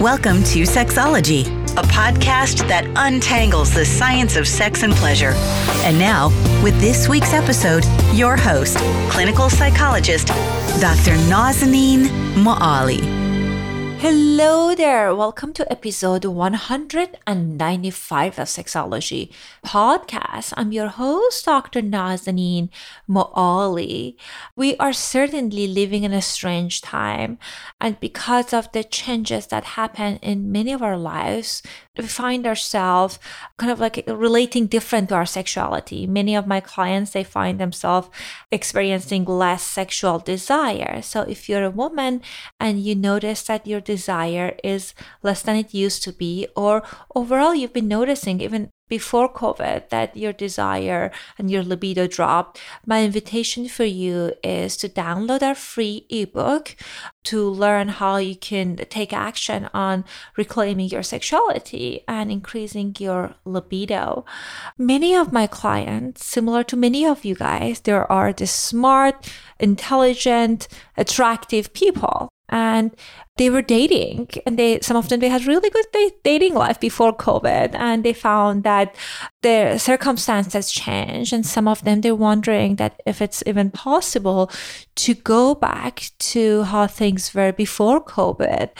Welcome to Sexology, a podcast that untangles the science of sex and pleasure. And now, with this week's episode, your host, clinical psychologist, Dr. Nazanin Moali. Hello there. Welcome to episode 195 of Sexology podcast. I'm your host, Dr. Nazanin Moali. We are certainly living in a strange time. And because of the changes that happen in many of our lives, we find ourselves kind of like relating different to our sexuality. Many of my clients, they find themselves experiencing less sexual desire. So if you're a woman and you notice that your desire is less than it used to be, or overall you've been noticing even before COVID that your desire and your libido dropped, my invitation for you is to download our free ebook to learn how you can take action on reclaiming your sexuality and increasing your libido. Many of my clients, similar to many of you guys, there are the smart, intelligent, attractive people and they were dating and they some of them they had really good dating life before covid and they found that their circumstances changed and some of them they're wondering that if it's even possible to go back to how things were before covid.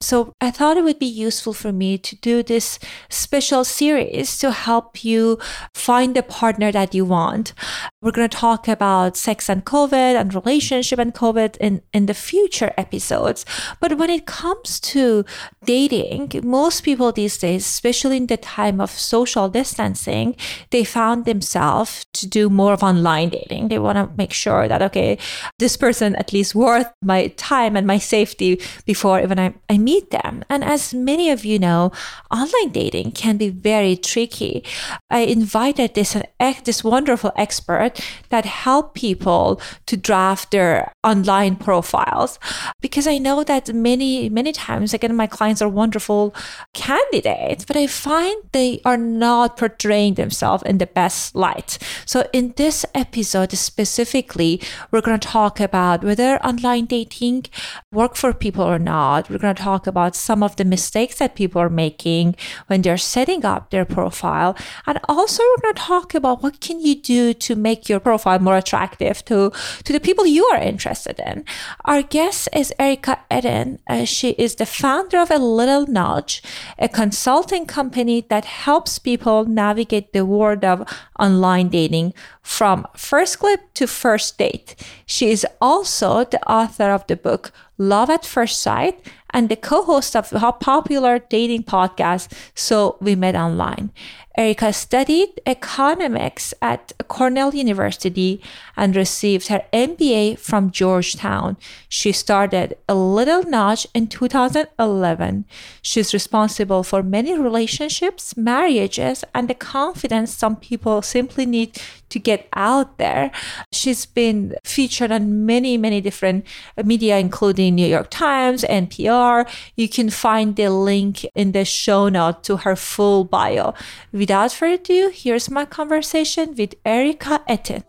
So i thought it would be useful for me to do this special series to help you find the partner that you want. We're going to talk about sex and covid and relationship and covid in in the future episodes but when when it comes to dating, most people these days, especially in the time of social distancing, they found themselves to do more of online dating. They want to make sure that, okay, this person at least worth my time and my safety before even I, I meet them. And as many of you know, online dating can be very tricky. I invited this, this wonderful expert that help people to draft their online profiles because I know that many many, many times, again, my clients are wonderful candidates, but I find they are not portraying themselves in the best light. So, in this episode specifically, we're going to talk about whether online dating work for people or not. We're going to talk about some of the mistakes that people are making when they're setting up their profile. And also, we're going to talk about what can you do to make your profile more attractive to, to the people you are interested in. Our guest is Erica Ettin. Uh, she is the founder of A Little Nudge, a consulting company that helps people navigate the world of online dating from first clip to first date. She is also the author of the book Love at First Site and the co-host of a popular dating podcast, So We Met Online. Erica studied economics at Cornell University and received her MBA from Georgetown. She started A Little Nudge in 2011. She's responsible for many relationships, marriages, and the confidence some people simply need to get out there. She's been featured on many, many different media, including New York Times, NPR. You can find the link in the show note to her full bio. Without further ado, here's my conversation with Erica Ettin.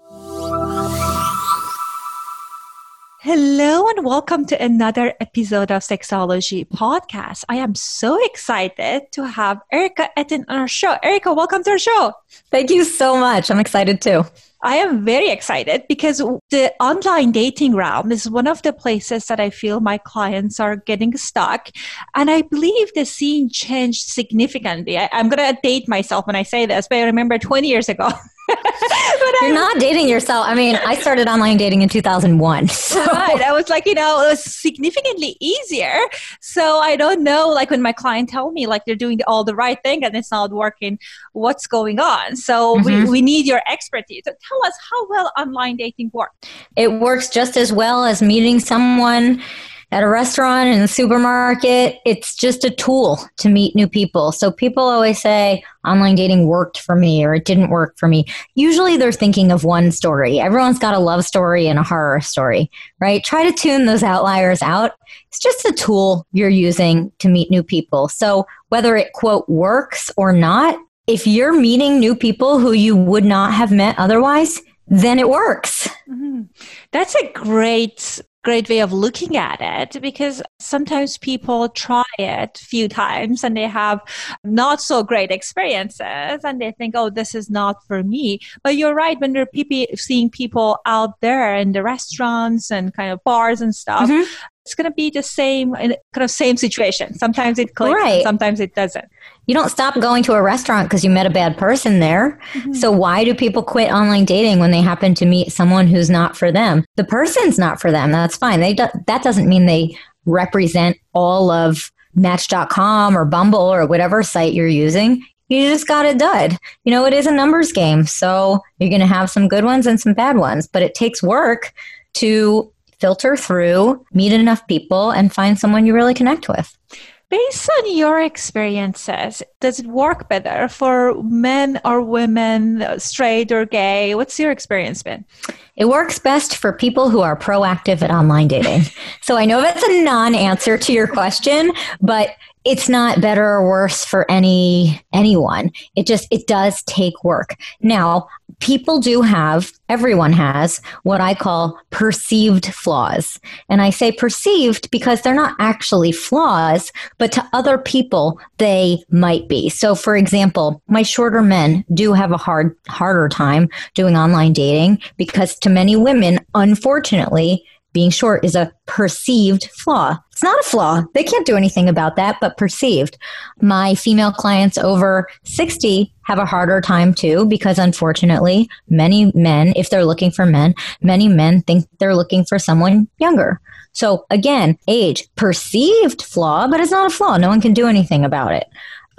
Hello and welcome to another episode of Sexology Podcast. I am so excited to have Erica Ettin on our show. Erica, welcome to our show. Thank you so much. I'm excited too. I am very excited because the online dating realm is one of the places that I feel my clients are getting stuck. And I believe the scene changed significantly. I, am going to date myself when I say this, but I remember 20 years ago. You're not dating yourself. I mean, I started online dating in 2001. So. Right. I was like, you know, it was significantly easier. So I don't know, like when my client tell me like they're doing all the right thing and it's not working, what's going on? So mm-hmm. we, we need your expertise. So tell us how well online dating works. It works just as well as meeting someone at a restaurant in a supermarket. It's just a tool to meet new people. So people always say online dating worked for me or it didn't work for me. Usually they're thinking of one story. Everyone's got a love story and a horror story, right? Try to tune those outliers out. It's just a tool you're using to meet new people. So whether it quote works or not, if you're meeting new people who you would not have met otherwise, then it works. Mm-hmm. That's a great great way of looking at it because sometimes people try it few times and they have not so great experiences and they think, oh, this is not for me. But you're right, when people, seeing people out there in the restaurants and kind of bars and stuff, mm-hmm it's going to be the same kind of same situation. Sometimes it clicks, right. sometimes it doesn't. You don't stop going to a restaurant because you met a bad person there. Mm-hmm. So why do people quit online dating when they happen to meet someone who's not for them? The person's not for them. That's fine. They do, that doesn't mean they represent all of Match.com or Bumble or whatever site you're using. You just got a dud. You know, it is a numbers game. So you're going to have some good ones and some bad ones, but it takes work to filter through, meet enough people, and find someone you really connect with. Based on your experiences, does it work better for men or women, straight or gay? What's your experience been? It works best for people who are proactive at online dating. so I know that's a non answer to your question, but it's not better or worse for any anyone it just it does take work now people do have everyone has what i call perceived flaws. And i say perceived because they're not actually flaws but to other people they might be. So for example my shorter men do have a hard harder time doing online dating because to many women unfortunately being short is a perceived flaw. It's not a flaw. They can't do anything about that, but perceived. My female clients over 60 have a harder time too because unfortunately, many men, if they're looking for men, many men think they're looking for someone younger. So again, age, perceived flaw, but it's not a flaw. No one can do anything about it.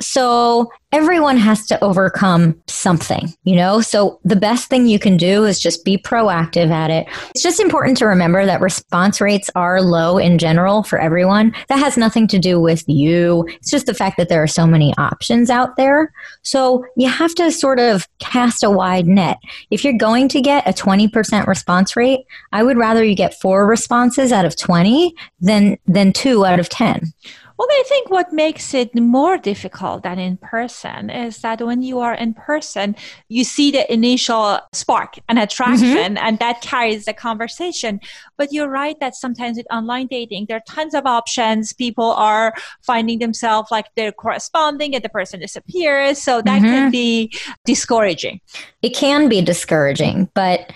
So everyone has to overcome something, you know? So the best thing you can do is just be proactive at it. It's just important to remember that response rates are low in general for everyone. That has nothing to do with you. It's just the fact that there are so many options out there. So you have to sort of cast a wide net. If you're going to get a 20% response rate, I would rather you get four responses out of 20 than than 2 out of 10. Well, I think what makes it more difficult than in person is that when you are in person, you see the initial spark and attraction, mm-hmm. and that carries the conversation. But you're right that sometimes with online dating, there are tons of options. People are finding themselves like they're corresponding and the person disappears. So that mm-hmm. can be discouraging. It can be discouraging, but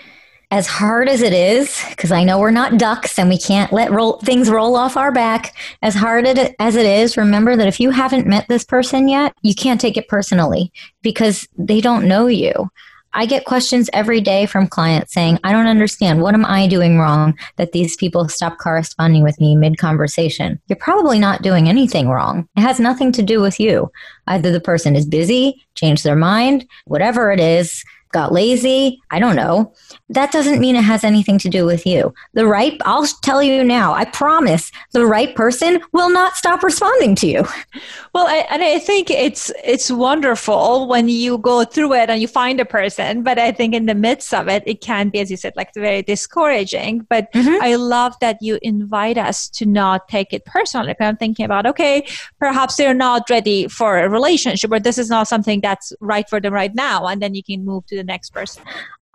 as hard as it is, because I know we're not ducks and we can't let roll, things roll off our back, as hard as it is, remember that if you haven't met this person yet, you can't take it personally because they don't know you. I get questions every day from clients saying, I don't understand. What am I doing wrong that these people stop corresponding with me mid conversation? You're probably not doing anything wrong. It has nothing to do with you. Either the person is busy, changed their mind, whatever it is, got lazy. I don't know. That doesn't mean it has anything to do with you. The right, I'll tell you now, I promise the right person will not stop responding to you. Well, I, and I think it's, it's wonderful when you go through it and you find a person, but I think in the midst of it, it can be, as you said, like very discouraging. But mm-hmm. I love that you invite us to not take it personally. I'm thinking about, okay, perhaps they're not ready for a relationship or this is not something that's right for them right now. And then you can move to the the next person?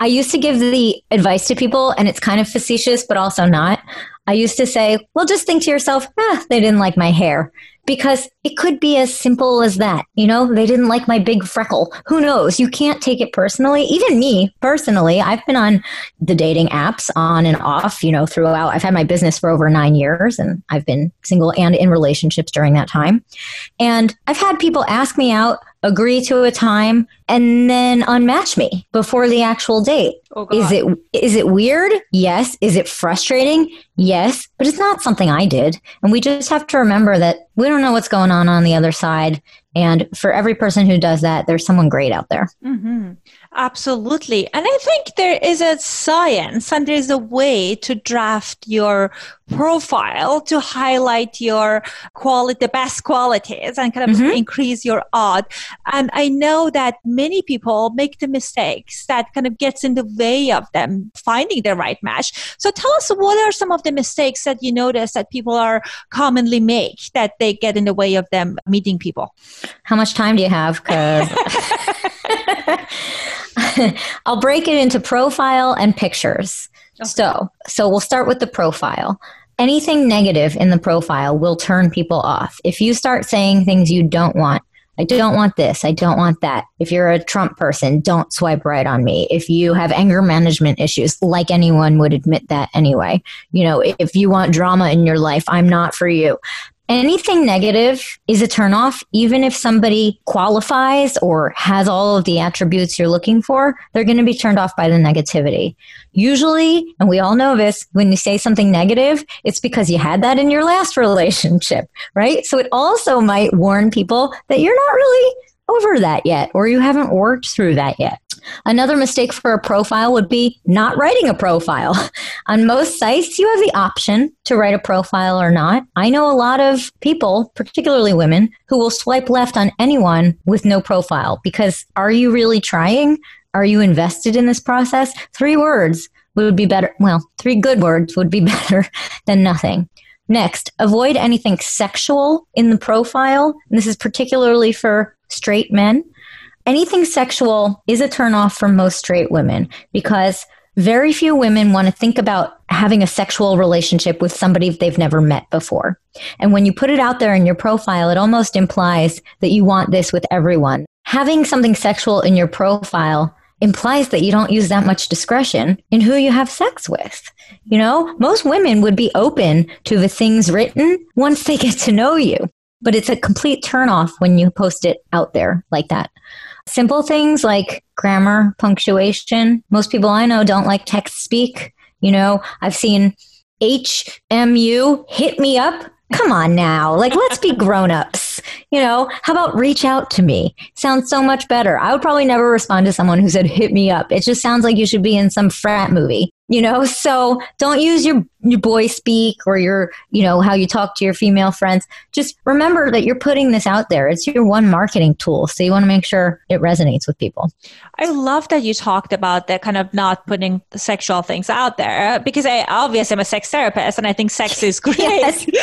I used to give the advice to people, and it's kind of facetious, but also not. I used to say, well, just think to yourself, ah, they didn't like my hair. Because it could be as simple as that. You know, they didn't like my big freckle. Who knows? You can't take it personally. Even me, personally, I've been on the dating apps on and off, you know, throughout. I've had my business for over nine years and I've been single and in relationships during that time. And I've had people ask me out agree to a time and then unmatch me before the actual date. Oh, is it is it weird? Yes. Is it frustrating? Yes, but it's not something I did. And we just have to remember that we don't know what's going on on the other side. And for every person who does that, there's someone great out there. Mm-hmm. Absolutely. And I think there is a science and there's a way to draft your profile to highlight your quality, the best qualities and kind of mm-hmm. increase your odd. And I know that many people make the mistakes that kind of gets in the way of them finding the right match. So tell us what are some of the mistakes that you notice that people are commonly make that they get in the way of them meeting people? How much time do you have? Because I'll break it into profile and pictures. Okay. So, so we'll start with the profile. Anything negative in the profile will turn people off. If you start saying things you don't want, I don't want this. I don't want that. If you're a Trump person, don't swipe right on me. If you have anger management issues, like anyone would admit that anyway, you know, if you want drama in your life, I'm not for you anything negative is a turnoff. Even if somebody qualifies or has all of the attributes you're looking for, they're going to be turned off by the negativity. Usually, and we all know this, when you say something negative, it's because you had that in your last relationship, right? So it also might warn people that you're not really over that yet or you haven't worked through that yet. Another mistake for a profile would be not writing a profile. On most sites, you have the option to write a profile or not. I know a lot of people, particularly women, who will swipe left on anyone with no profile because are you really trying? Are you invested in this process? Three words would be better. Well, three good words would be better than nothing. Next, avoid anything sexual in the profile. And this is particularly for straight men anything sexual is a turnoff for most straight women because very few women want to think about having a sexual relationship with somebody they've never met before. And when you put it out there in your profile, it almost implies that you want this with everyone. Having something sexual in your profile implies that you don't use that much discretion in who you have sex with. You know, most women would be open to the things written once they get to know you, but it's a complete turnoff when you post it out there like that. Simple things like grammar, punctuation. Most people I know don't like text speak. You know, I've seen HMU hit me up. Come on now. Like, let's be grown ups. You know, how about reach out to me? Sounds so much better. I would probably never respond to someone who said hit me up. It just sounds like you should be in some frat movie you know? So don't use your your boy speak or your you know how you talk to your female friends. Just remember that you're putting this out there. It's your one marketing tool. So you want to make sure it resonates with people. I love that you talked about that kind of not putting the sexual things out there because i obviously am a sex therapist and i think sex is great. Yes,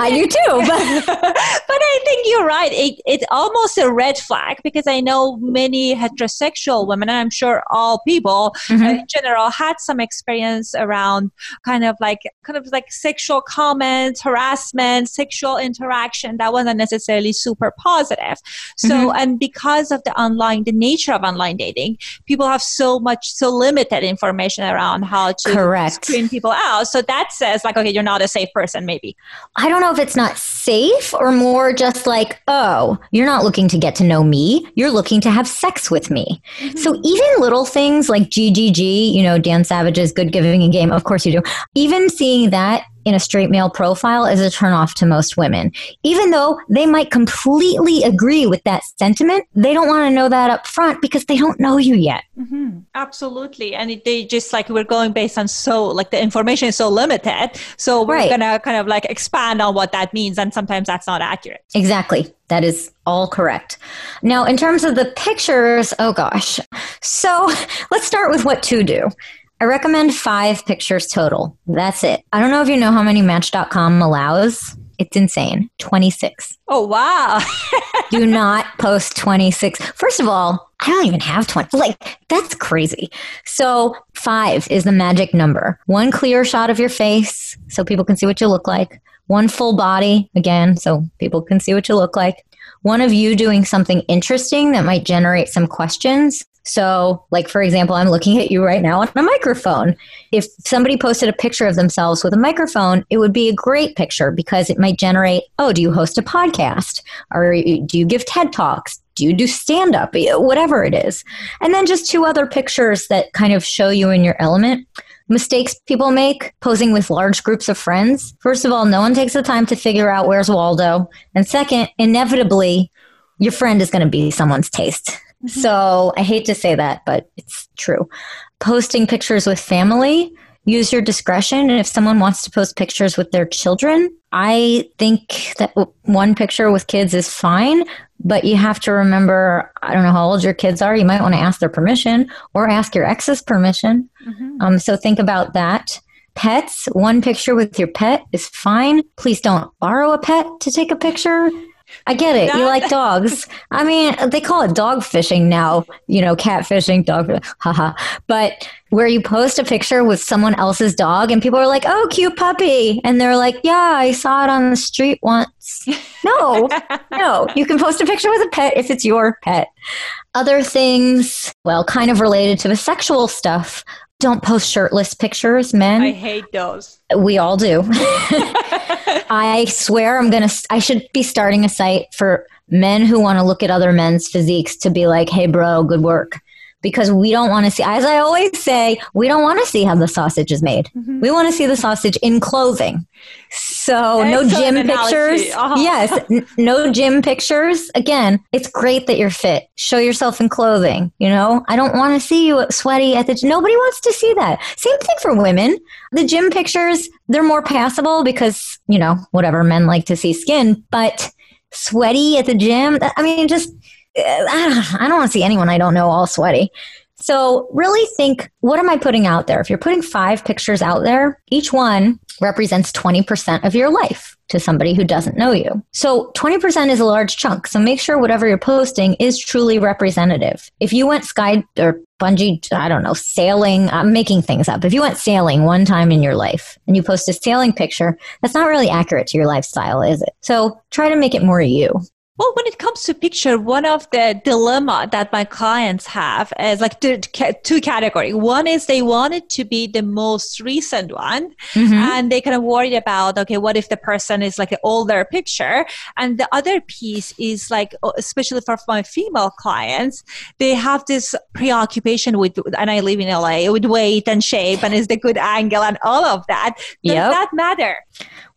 i do too but, but i think you're right. It, it's almost a red flag because i know many heterosexual women and i'm sure all people mm-hmm. in general had some experience experience around kind of like kind of like sexual comments, harassment, sexual interaction that wasn't necessarily super positive. So mm-hmm. and because of the online, the nature of online dating, people have so much so limited information around how to Correct. screen people out. So that says like, okay, you're not a safe person, maybe. I don't know if it's not safe or more just like, oh, you're not looking to get to know me. You're looking to have sex with me. Mm-hmm. So even little things like GGG, you know, Dan Savage's good giving a game. Of course you do. Even seeing that in a straight male profile is a turnoff to most women. Even though they might completely agree with that sentiment, they don't want to know that up front because they don't know you yet. Mm-hmm. Absolutely. And it, they just like we're going based on so, like the information is so limited. So we're right. going to kind of like expand on what that means. And sometimes that's not accurate. Exactly. That is all correct. Now, in terms of the pictures, oh gosh. So let's start with what to do. I recommend five pictures total. That's it. I don't know if you know how many Match.com allows. It's insane. 26. Oh, wow. Do not post 26. First of all, I don't even have 20. Like, that's crazy. So, five is the magic number. One clear shot of your face so people can see what you look like. One full body, again, so people can see what you look like. One of you doing something interesting that might generate some questions. So, like, for example, I'm looking at you right now on a microphone. If somebody posted a picture of themselves with a microphone, it would be a great picture because it might generate, oh, do you host a podcast? Or do you give TED Talks? Do you do stand up? Whatever it is. And then just two other pictures that kind of show you in your element. Mistakes people make posing with large groups of friends. First of all, no one takes the time to figure out where's Waldo. And second, inevitably, your friend is going to be someone's taste. Mm-hmm. So I hate to say that, but it's true. Posting pictures with family, use your discretion. And if someone wants to post pictures with their children, I think that one picture with kids is fine, but you have to remember I don't know how old your kids are. You might want to ask their permission or ask your ex's permission. Mm-hmm. Um, so think about that. Pets, one picture with your pet is fine. Please don't borrow a pet to take a picture I get it. You like dogs. I mean, they call it dog fishing now, you know, cat fishing, dog, haha. But where you post a picture with someone else's dog and people are like, oh, cute puppy. And they're like, yeah, I saw it on the street once. No, no. You can post a picture with a pet if it's your pet. Other things, well, kind of related to the sexual stuff. Don't post shirtless pictures, men. I hate those. We all do. I swear I'm going to, I should be starting a site for men who want to look at other men's physiques to be like, hey, bro, good work. Because we don't want to see, as I always say, we don't want to see how the sausage is made. Mm-hmm. We want to see the sausage in clothing. So no gym pictures. Uh-huh. Yes, n- no gym pictures. Again, it's great that you're fit. Show yourself in clothing. You know, I don't want to see you sweaty at the. Gym. Nobody wants to see that. Same thing for women. The gym pictures they're more passable because you know whatever men like to see skin, but sweaty at the gym. I mean, just I don't, I don't want to see anyone I don't know all sweaty. So really think, what am I putting out there? If you're putting five pictures out there, each one represents 20% of your life to somebody who doesn't know you. So 20% is a large chunk. So make sure whatever you're posting is truly representative. If you went sky or bungee, I don't know, sailing, I'm making things up. If you went sailing one time in your life and you post a sailing picture, that's not really accurate to your lifestyle, is it? So try to make it more you. Well, when it comes to picture, one of the dilemma that my clients have is like two, two category. One is they want it to be the most recent one, mm-hmm. and they kind of worried about okay, what if the person is like an older picture? And the other piece is like, especially for my female clients, they have this preoccupation with, and I live in LA with weight and shape, and is the good angle and all of that. Does yep. that matter?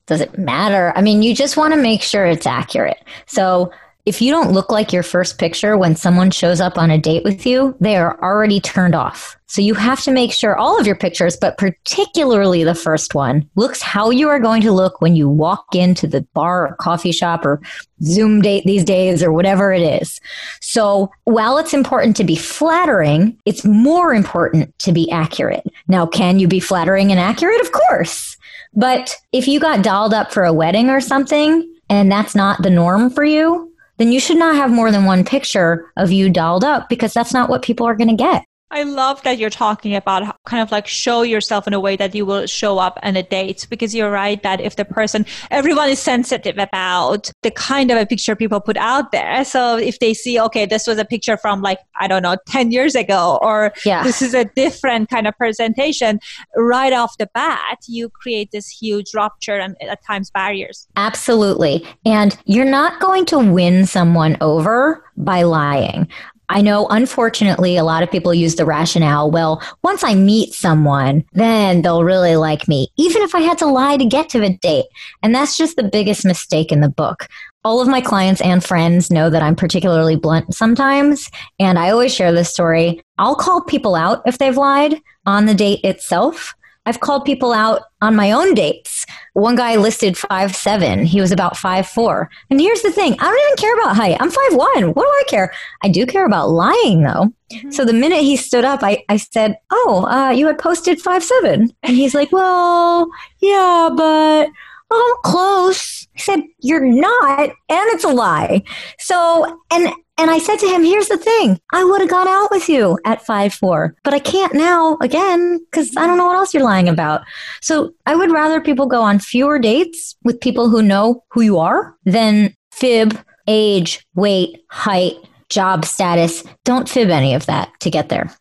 Does it matter? I mean, you just want to make sure it's accurate. So if you don't look like your first picture when someone shows up on a date with you, they are already turned off. So you have to make sure all of your pictures, but particularly the first one, looks how you are going to look when you walk into the bar or coffee shop or Zoom date these days or whatever it is. So while it's important to be flattering, it's more important to be accurate. Now, can you be flattering and accurate? Of course. But if you got dolled up for a wedding or something and that's not the norm for you, then you should not have more than one picture of you dolled up because that's not what people are going to get. I love that you're talking about how, kind of like show yourself in a way that you will show up on a date because you're right that if the person, everyone is sensitive about the kind of a picture people put out there. So if they see, okay, this was a picture from like, I don't know, 10 years ago, or yeah. this is a different kind of presentation, right off the bat, you create this huge rupture and at times barriers. Absolutely. And you're not going to win someone over by lying. I know, unfortunately, a lot of people use the rationale well, once I meet someone, then they'll really like me, even if I had to lie to get to the date. And that's just the biggest mistake in the book. All of my clients and friends know that I'm particularly blunt sometimes, and I always share this story. I'll call people out if they've lied on the date itself. I've called people out on my own dates. One guy listed five seven. He was about five four. And here's the thing: I don't even care about height. I'm five one. What do I care? I do care about lying, though. Mm-hmm. So the minute he stood up, I, I said, "Oh, uh, you had posted five seven. And he's like, "Well, yeah, but." I'm close. I said, You're not, and it's a lie. So, and and I said to him, here's the thing. I would have gone out with you at five four, but I can't now again because I don't know what else you're lying about. So I would rather people go on fewer dates with people who know who you are than fib age, weight, height, job status. Don't fib any of that to get there.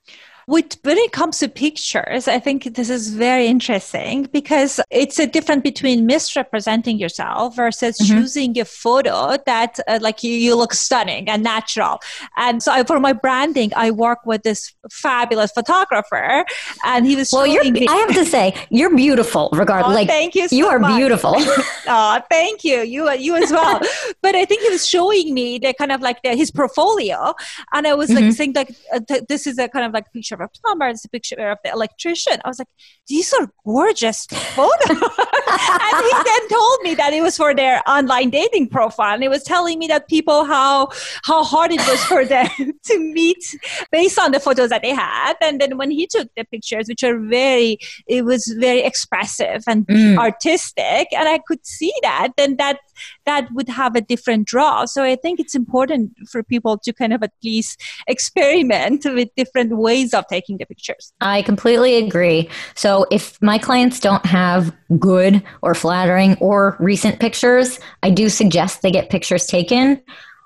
With, when it comes to pictures, I think this is very interesting because it's a difference between misrepresenting yourself versus mm-hmm. choosing a photo that uh, like you, you look stunning and natural. And so I, for my branding, I work with this fabulous photographer and he was well, you're, me- I have to say, you're beautiful regardless. Oh, like, thank you so You are much. beautiful. oh, thank you. You, you as well. but I think he was showing me the kind of like the, his portfolio and I was like mm-hmm. saying like, uh, th- this is a kind of like picture picture of a plumber, it's a picture of the electrician. I was like, these are gorgeous photos. and he then told me that it was for their online dating profile. And he was telling me that people how how hard it was for them to meet based on the photos that they had. And then when he took the pictures, which are very, it was very expressive and mm. artistic, and I could see that, then that that would have a different draw. So I think it's important for people to kind of at least experiment with different ways of taking the pictures. I completely agree. So if my clients don't have good or flattering or recent pictures, I do suggest they get pictures taken.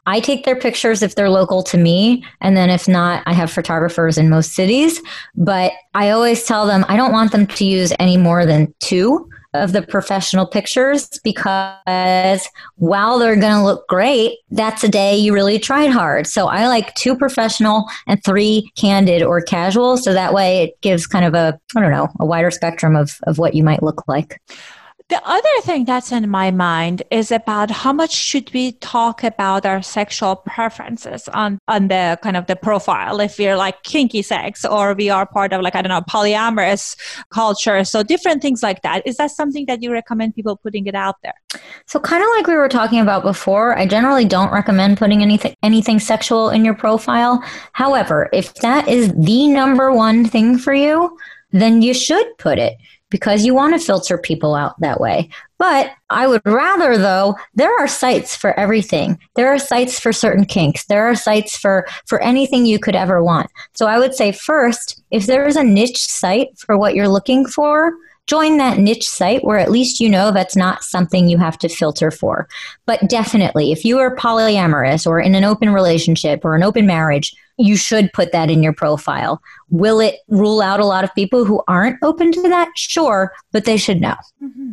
I take their pictures if they're local to me. And then if not, I have photographers in most cities. But I always tell them I don't want them to use any more than two of the professional pictures because while they're going to look great, that's a day you really tried hard. So I like two professional and three candid or casual. So that way it gives kind of a, I don't know, a wider spectrum of, of what you might look like. The other thing that's in my mind is about how much should we talk about our sexual preferences on, on the kind of the profile if we're like kinky sex or we are part of like, I don't know, polyamorous culture. So different things like that. Is that something that you recommend people putting it out there? So kind of like we were talking about before, I generally don't recommend putting anything anything sexual in your profile. However, if that is the number one thing for you, then you should put it because you want to filter people out that way. But I would rather, though, there are sites for everything. There are sites for certain kinks. There are sites for, for anything you could ever want. So I would say, first, if there is a niche site for what you're looking for, join that niche site where at least you know that's not something you have to filter for. But definitely, if you are polyamorous or in an open relationship or an open marriage, you should put that in your profile. Will it rule out a lot of people who aren't open to that? Sure, but they should know. Mm-hmm.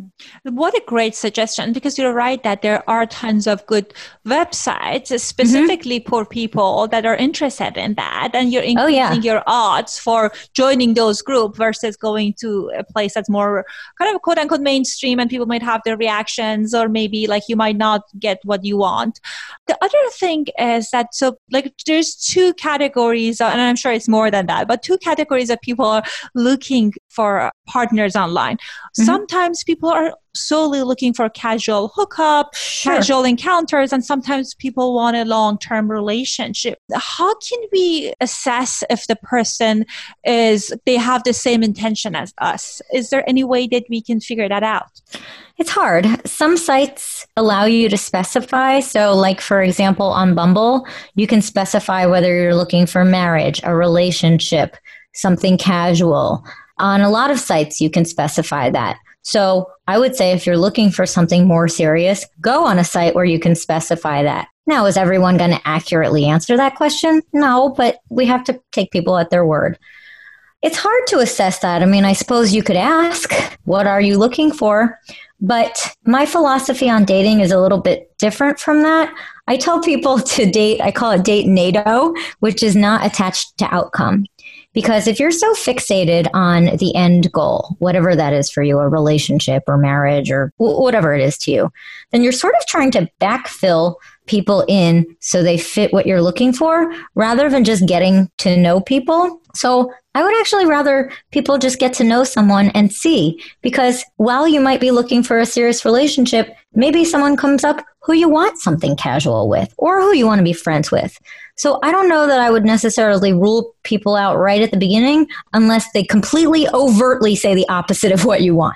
What a great suggestion because you're right that there are tons of good websites specifically mm-hmm. for people that are interested in that and you're increasing oh, yeah. your odds for joining those groups versus going to a place that's more kind of quote unquote mainstream and people might have their reactions or maybe like you might not get what you want. The other thing is that so like there's two categories and I'm sure it's more than that, but two categories of people are looking for partners online. Mm-hmm. Sometimes people are solely looking for casual hookup, sure. casual encounters, and sometimes people want a long term relationship. How can we assess if the person is, they have the same intention as us? Is there any way that we can figure that out? It's hard. Some sites allow you to specify. So, like for example, on Bumble, you can specify whether you're looking for marriage, a relationship, something casual. On a lot of sites, you can specify that. So, I would say if you're looking for something more serious, go on a site where you can specify that. Now, is everyone going to accurately answer that question? No, but we have to take people at their word. It's hard to assess that. I mean, I suppose you could ask, what are you looking for? But my philosophy on dating is a little bit different from that. I tell people to date, I call it date NATO, which is not attached to outcome. Because if you're so fixated on the end goal, whatever that is for you, a relationship or marriage or whatever it is to you, then you're sort of trying to backfill people in so they fit what you're looking for rather than just getting to know people. So I would actually rather people just get to know someone and see because while you might be looking for a serious relationship, maybe someone comes up who you want something casual with or who you want to be friends with. So I don't know that I would necessarily rule people out right at the beginning unless they completely overtly say the opposite of what you want.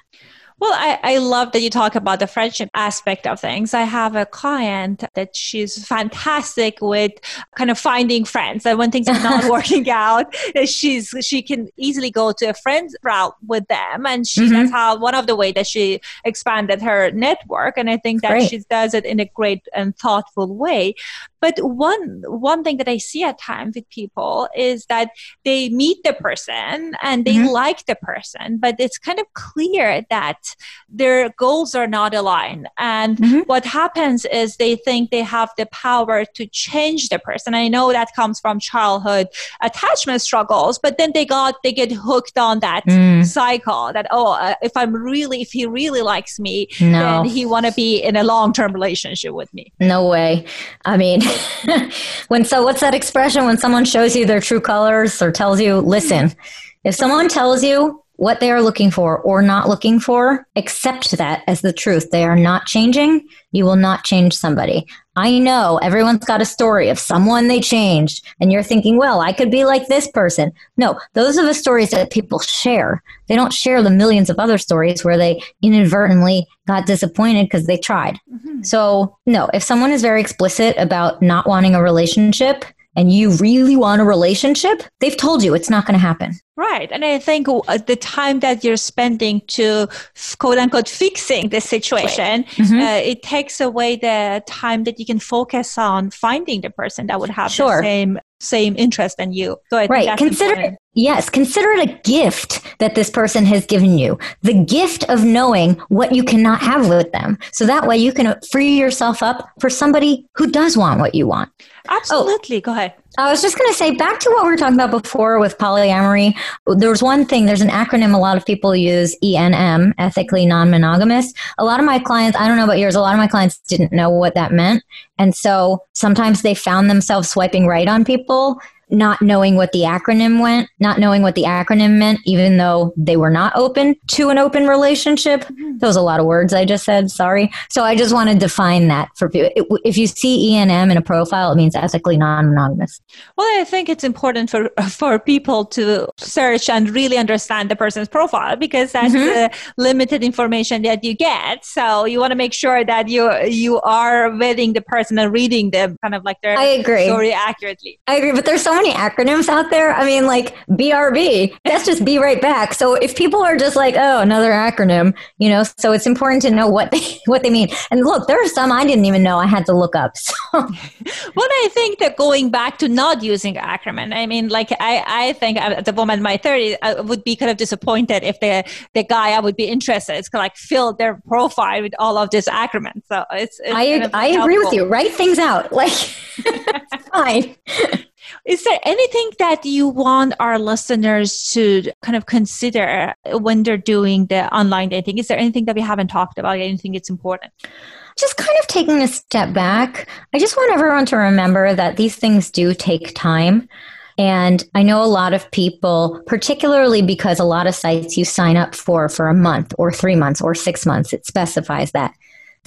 Well, I, I love that you talk about the friendship aspect of things. I have a client that she's fantastic with kind of finding friends. And when things are not working out, she's she can easily go to a friend route with them. And she mm-hmm. that's how one of the way that she expanded her network. And I think that great. she does it in a great and thoughtful way. But one one thing that I see at times with people is that they meet the person and they mm-hmm. like the person, but it's kind of clear that their goals are not aligned. And mm-hmm. what happens is they think they have the power to change the person. I know that comes from childhood attachment struggles, but then they got they get hooked on that mm. cycle that oh, uh, if I'm really if he really likes me, no. then he want to be in a long term relationship with me. No way. I mean. when so what's that expression when someone shows you their true colors or tells you listen if someone tells you what they are looking for or not looking for, accept that as the truth. They are not changing. You will not change somebody. I know everyone's got a story of someone they changed, and you're thinking, well, I could be like this person. No, those are the stories that people share. They don't share the millions of other stories where they inadvertently got disappointed because they tried. Mm-hmm. So, no, if someone is very explicit about not wanting a relationship, and you really want a relationship, they've told you it's not going to happen. Right. And I think uh, the time that you're spending to quote unquote fixing the situation, mm-hmm. uh, it takes away the time that you can focus on finding the person that would have sure. the same same interest in you. So right. Consider important. Yes, consider it a gift that this person has given you. The gift of knowing what you cannot have with them. So that way you can free yourself up for somebody who does want what you want. Oh, Absolutely. Oh, Go ahead. I was just going to say back to what we were talking about before with polyamory. There's one thing, there's an acronym a lot of people use ENM, ethically non monogamous. A lot of my clients, I don't know about yours, a lot of my clients didn't know what that meant. And so sometimes they found themselves swiping right on people not knowing what the acronym went, not knowing what the acronym meant, even though they were not open to an open relationship. Mm-hmm. That was a lot of words I just said. Sorry. So I just want to define that for people. If you see ENM in a profile, it means ethically non-monogamous. Well, I think it's important for for people to search and really understand the person's profile because that's mm-hmm. the limited information that you get. So you want to make sure that you you are vetting the person and reading them kind of like their I agree. story accurately. I agree, but there's so many acronyms out there. I mean, like BRB, that's just be right back. So if people are just like, oh, another acronym, you know, so it's important to know what they what they mean. And look, there are some I didn't even know I had to look up. So. well, I think that going back to not using acronym, I mean, like I, I think at the moment in my 30s, I would be kind of disappointed if the the guy I would be interested is kind of like fill their profile with all of this acronym. So it's, it's I, kind of I agree with you. Write things out. Like, fine. Is there anything that you want our listeners to kind of consider when they're doing the online dating? Is there anything that we haven't talked about? Anything that's important? Just kind of taking a step back, I just want everyone to remember that these things do take time. And I know a lot of people, particularly because a lot of sites you sign up for for a month or three months or six months, it specifies that.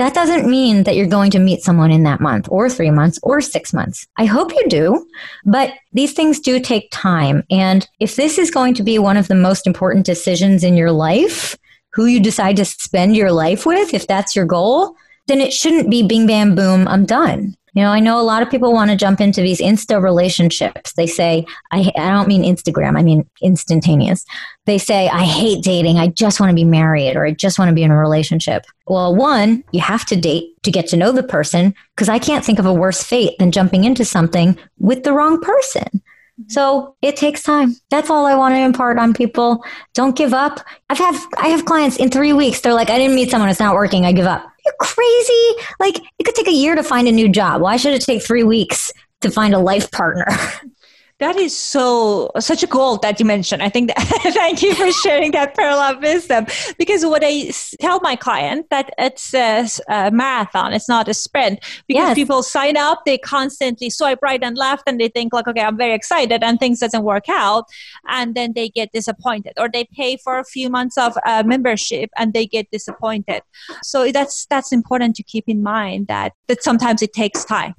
That doesn't mean that you're going to meet someone in that month or three months or six months. I hope you do, but these things do take time. And if this is going to be one of the most important decisions in your life, who you decide to spend your life with, if that's your goal, then it shouldn't be bing, bam, boom, I'm done. You know, I know a lot of people want to jump into these insta relationships. They say, I, I don't mean Instagram, I mean instantaneous. They say, I hate dating. I just want to be married or I just want to be in a relationship. Well, one, you have to date to get to know the person because I can't think of a worse fate than jumping into something with the wrong person. Mm-hmm. So it takes time. That's all I want to impart on people. Don't give up. I've had I have clients in three weeks. They're like, I didn't meet someone. It's not working. I give up. You're crazy. Like it could take a year to find a new job. Why should it take three weeks to find a life partner? That is so such a goal that you mentioned. I think that, thank you for sharing that parallel wisdom because what I tell my client that it's a, a marathon, it's not a sprint. Because yes. people sign up, they constantly swipe right and left, and they think like, okay, I'm very excited, and things doesn't work out, and then they get disappointed, or they pay for a few months of uh, membership and they get disappointed. So that's that's important to keep in mind that that sometimes it takes time.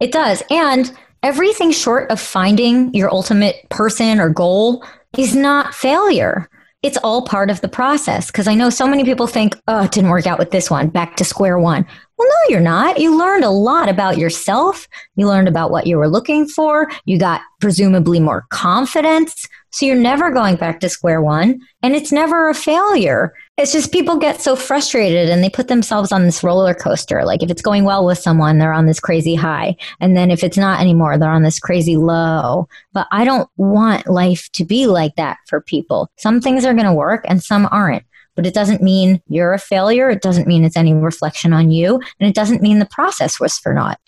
It does, and everything short of finding your ultimate person or goal is not failure. It's all part of the process. Because I know so many people think, oh, it didn't work out with this one, back to square one. Well, no, you're not. You learned a lot about yourself. You learned about what you were looking for. You got presumably more confidence. So you're never going back to square one. And it's never a failure. It's just people get so frustrated and they put themselves on this roller coaster. Like if it's going well with someone, they're on this crazy high. And then if it's not anymore, they're on this crazy low. But I don't want life to be like that for people. Some things are going to work and some aren't but it doesn't mean you're a failure. It doesn't mean it's any reflection on you. And it doesn't mean the process was for naught.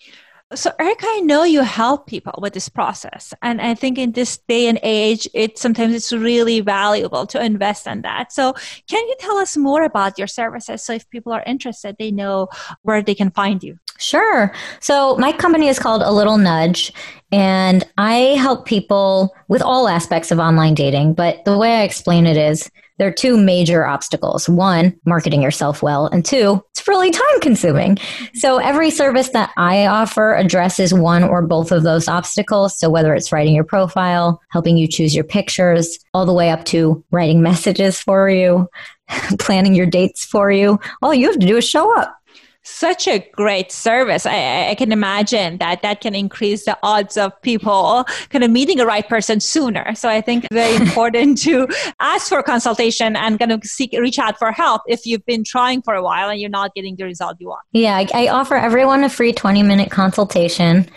So, Erica, I know you help people with this process, and I think in this day and age, it sometimes it's really valuable to invest in that. So, can you tell us more about your services? So, if people are interested, they know where they can find you. Sure. So, my company is called A Little Nudge, and I help people with all aspects of online dating. But the way I explain it is, there are two major obstacles. One, marketing yourself well, and two, it's really time consuming. So every service that I offer addresses one or both of those obstacles. So whether it's writing your profile, helping you choose your pictures, all the way up to writing messages for you, planning your dates for you, all you have to do is show up such a great service. I, I, can imagine that that can increase the odds of people kind of meeting a right person sooner. So I think very important to ask for consultation and kind of seek reach out for help if you've been trying for a while and you're not getting the result you want. Yeah, I, I offer everyone a free 20 minute consultation.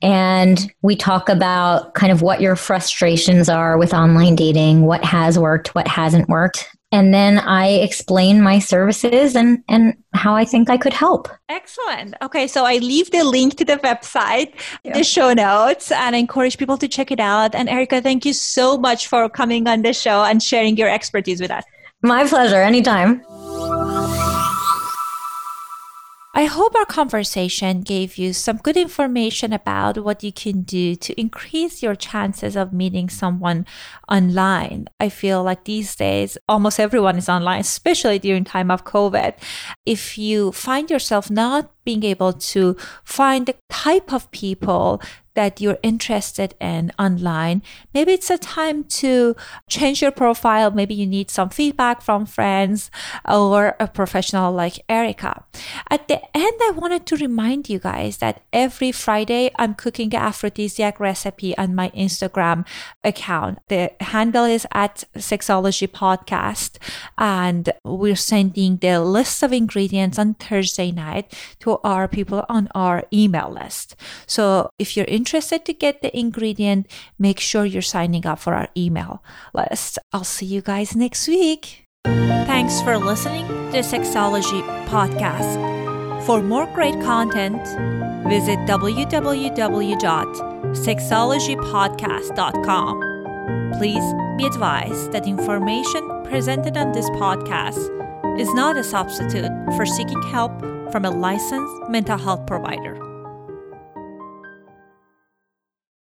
And we talk about kind of what your frustrations are with online dating, what has worked, what hasn't worked and then I explain my services and and how I think I could help. Excellent. Okay, so I leave the link to the website, yeah. the show notes, and I encourage people to check it out. And Erica, thank you so much for coming on the show and sharing your expertise with us. My pleasure. Anytime. I hope our conversation gave you some good information about what you can do to increase your chances of meeting someone online. I feel like these days almost everyone is online, especially during time of COVID. If you find yourself not being able to find the type of people that you're interested in online, maybe it's a time to change your profile. Maybe you need some feedback from friends or a professional like Erica. At the end, I wanted to remind you guys that every Friday I'm cooking an aphrodisiac recipe on my Instagram account. The handle is at Sexology Podcast, and we're sending the list of ingredients on Thursday night to our people on our email list. So if you're interested, interested to get the ingredient, make sure you're signing up for our email list. I'll see you guys next week. Thanks for listening to Sexology Podcast. For more great content, visit www.sexologypodcast.com. Please be advised that information presented on this podcast is not a substitute for seeking help from a licensed mental health provider.